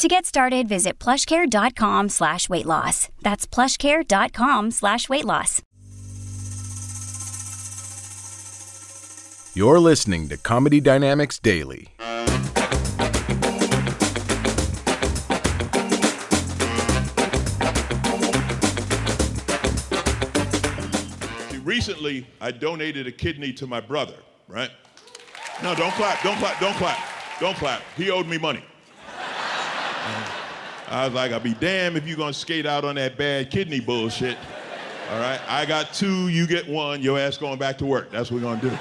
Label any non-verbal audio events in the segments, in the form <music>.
To get started, visit plushcare.com slash weight loss. That's plushcare.com slash weight loss. You're listening to Comedy Dynamics Daily. recently I donated a kidney to my brother, right? No, don't clap, don't clap, don't clap, don't clap. He owed me money. I was like, I'll be damned if you're gonna skate out on that bad kidney bullshit. All right, I got two, you get one, your ass going back to work. That's what we're gonna do.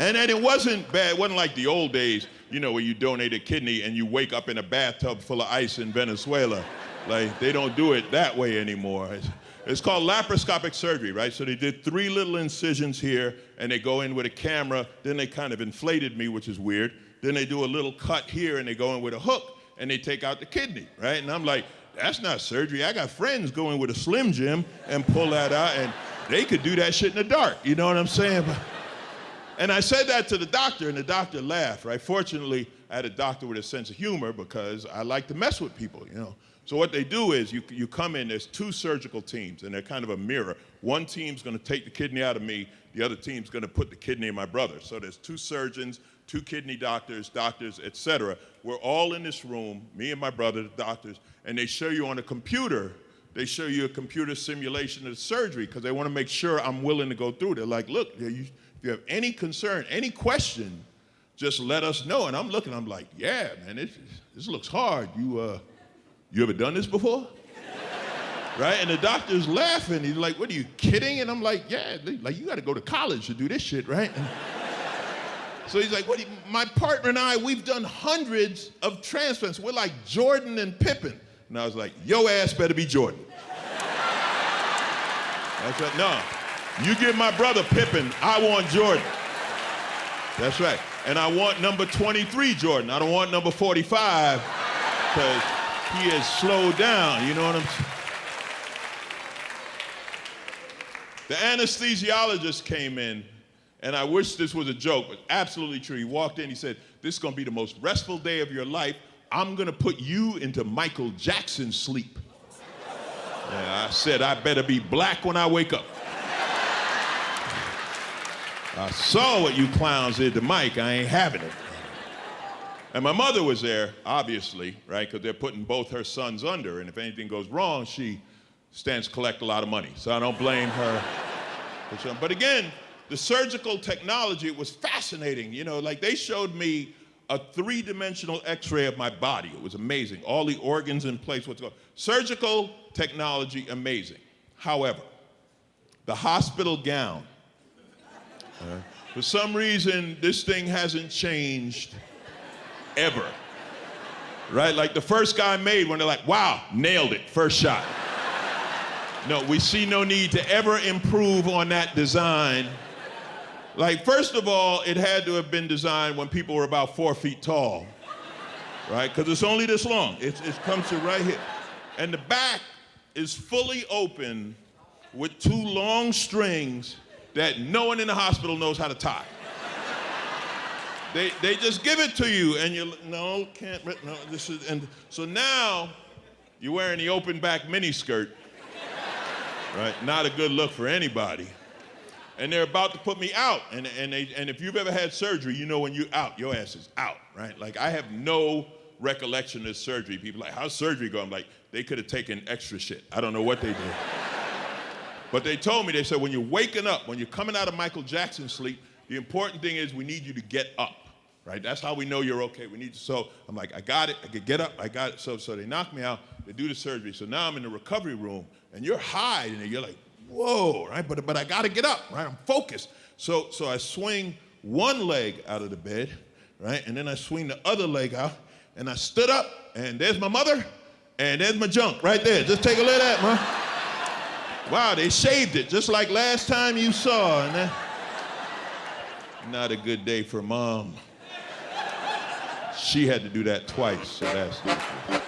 And then it wasn't bad, it wasn't like the old days, you know, where you donate a kidney and you wake up in a bathtub full of ice in Venezuela. Like, they don't do it that way anymore. It's, it's called laparoscopic surgery, right? So they did three little incisions here, and they go in with a camera. Then they kind of inflated me, which is weird. Then they do a little cut here, and they go in with a hook, and they take out the kidney, right? And I'm like, that's not surgery. I got friends going with a Slim Jim and pull that out, and they could do that shit in the dark. You know what I'm saying? <laughs> And I said that to the doctor, and the doctor laughed, right? Fortunately, I had a doctor with a sense of humor because I like to mess with people, you know. So what they do is you, you come in, there's two surgical teams, and they're kind of a mirror. One team's gonna take the kidney out of me, the other team's gonna put the kidney in my brother. So there's two surgeons, two kidney doctors, doctors, etc. We're all in this room, me and my brother, the doctors, and they show you on a computer, they show you a computer simulation of surgery because they wanna make sure I'm willing to go through. They're like, look, if you have any concern, any question, just let us know. And I'm looking, I'm like, yeah, man, this, this looks hard. You, uh, you ever done this before? <laughs> right? And the doctor's laughing. He's like, what are you kidding? And I'm like, yeah, like you got to go to college to do this shit, right? And so he's like, what? You, my partner and I, we've done hundreds of transplants. We're like Jordan and Pippen. And I was like, yo ass better be Jordan. That's right. No, you give my brother Pippen, I want Jordan. That's right. And I want number 23 Jordan. I don't want number 45 because he has slowed down. You know what I'm saying? The anesthesiologist came in, and I wish this was a joke, but absolutely true. He walked in, he said, This is gonna be the most restful day of your life. I'm gonna put you into Michael Jackson's sleep. I said, I better be black when I wake up. I saw what you clowns did to Mike. I ain't having it. And my mother was there, obviously, right? Because they're putting both her sons under. And if anything goes wrong, she stands to collect a lot of money. So I don't blame her. but uh, again, the surgical technology was fascinating. You know, like they showed me a three dimensional x ray of my body. It was amazing. All the organs in place, what's going Surgical technology, amazing. However, the hospital gown uh, for some reason, this thing hasn't changed ever. Right? Like the first guy made when they're like, wow, nailed it, first shot. No, we see no need to ever improve on that design. Like, first of all, it had to have been designed when people were about four feet tall, right? Because it's only this long. It's, it comes to right here. And the back is fully open with two long strings that no one in the hospital knows how to tie. they, they just give it to you, and you no can't no this is and so now you're wearing the open back miniskirt, right? Not a good look for anybody. And they're about to put me out, and and they and if you've ever had surgery, you know when you're out, your ass is out, right? Like I have no recollection of surgery. People like, how's surgery going? I'm like, they could have taken extra shit. I don't know what they did. <laughs> But they told me, they said, when you're waking up, when you're coming out of Michael Jackson sleep, the important thing is we need you to get up, right? That's how we know you're okay. We need to, so I'm like, I got it, I could get up, I got it. So, so they knock me out, they do the surgery. So now I'm in the recovery room, and you're high, and you're like, whoa, right? But, but I gotta get up, right? I'm focused. So, so I swing one leg out of the bed, right? And then I swing the other leg out, and I stood up, and there's my mother, and there's my junk right there. Just take a look at that, man. Wow, they shaved it just like last time you saw. And that, not a good day for mom. She had to do that twice, so that's different.